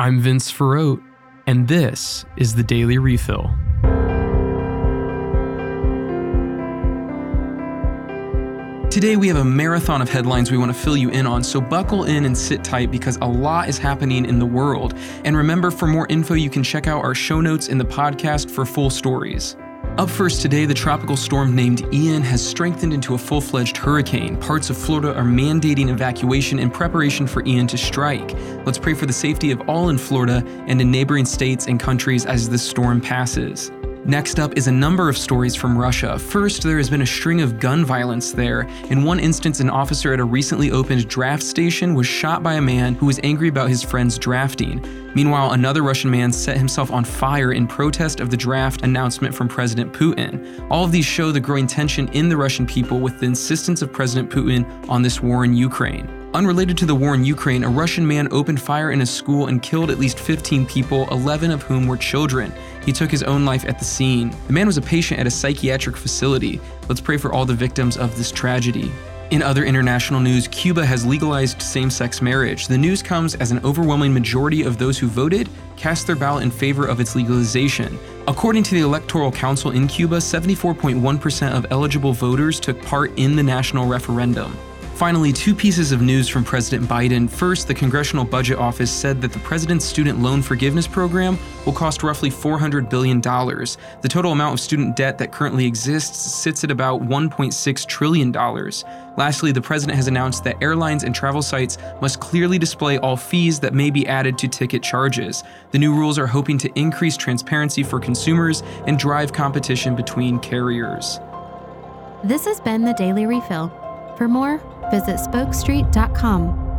I'm Vince Ferrote, and this is the Daily Refill. Today, we have a marathon of headlines we want to fill you in on, so buckle in and sit tight because a lot is happening in the world. And remember, for more info, you can check out our show notes in the podcast for full stories. Up first today, the tropical storm named Ian has strengthened into a full fledged hurricane. Parts of Florida are mandating evacuation in preparation for Ian to strike. Let's pray for the safety of all in Florida and in neighboring states and countries as this storm passes. Next up is a number of stories from Russia. First, there has been a string of gun violence there. In one instance, an officer at a recently opened draft station was shot by a man who was angry about his friend's drafting. Meanwhile, another Russian man set himself on fire in protest of the draft announcement from President Putin. All of these show the growing tension in the Russian people with the insistence of President Putin on this war in Ukraine. Unrelated to the war in Ukraine, a Russian man opened fire in a school and killed at least 15 people, 11 of whom were children. He took his own life at the scene. The man was a patient at a psychiatric facility. Let's pray for all the victims of this tragedy. In other international news, Cuba has legalized same sex marriage. The news comes as an overwhelming majority of those who voted cast their ballot in favor of its legalization. According to the Electoral Council in Cuba, 74.1% of eligible voters took part in the national referendum. Finally, two pieces of news from President Biden. First, the Congressional Budget Office said that the president's student loan forgiveness program will cost roughly $400 billion. The total amount of student debt that currently exists sits at about $1.6 trillion. Lastly, the president has announced that airlines and travel sites must clearly display all fees that may be added to ticket charges. The new rules are hoping to increase transparency for consumers and drive competition between carriers. This has been the Daily Refill. For more, visit spokestreet.com.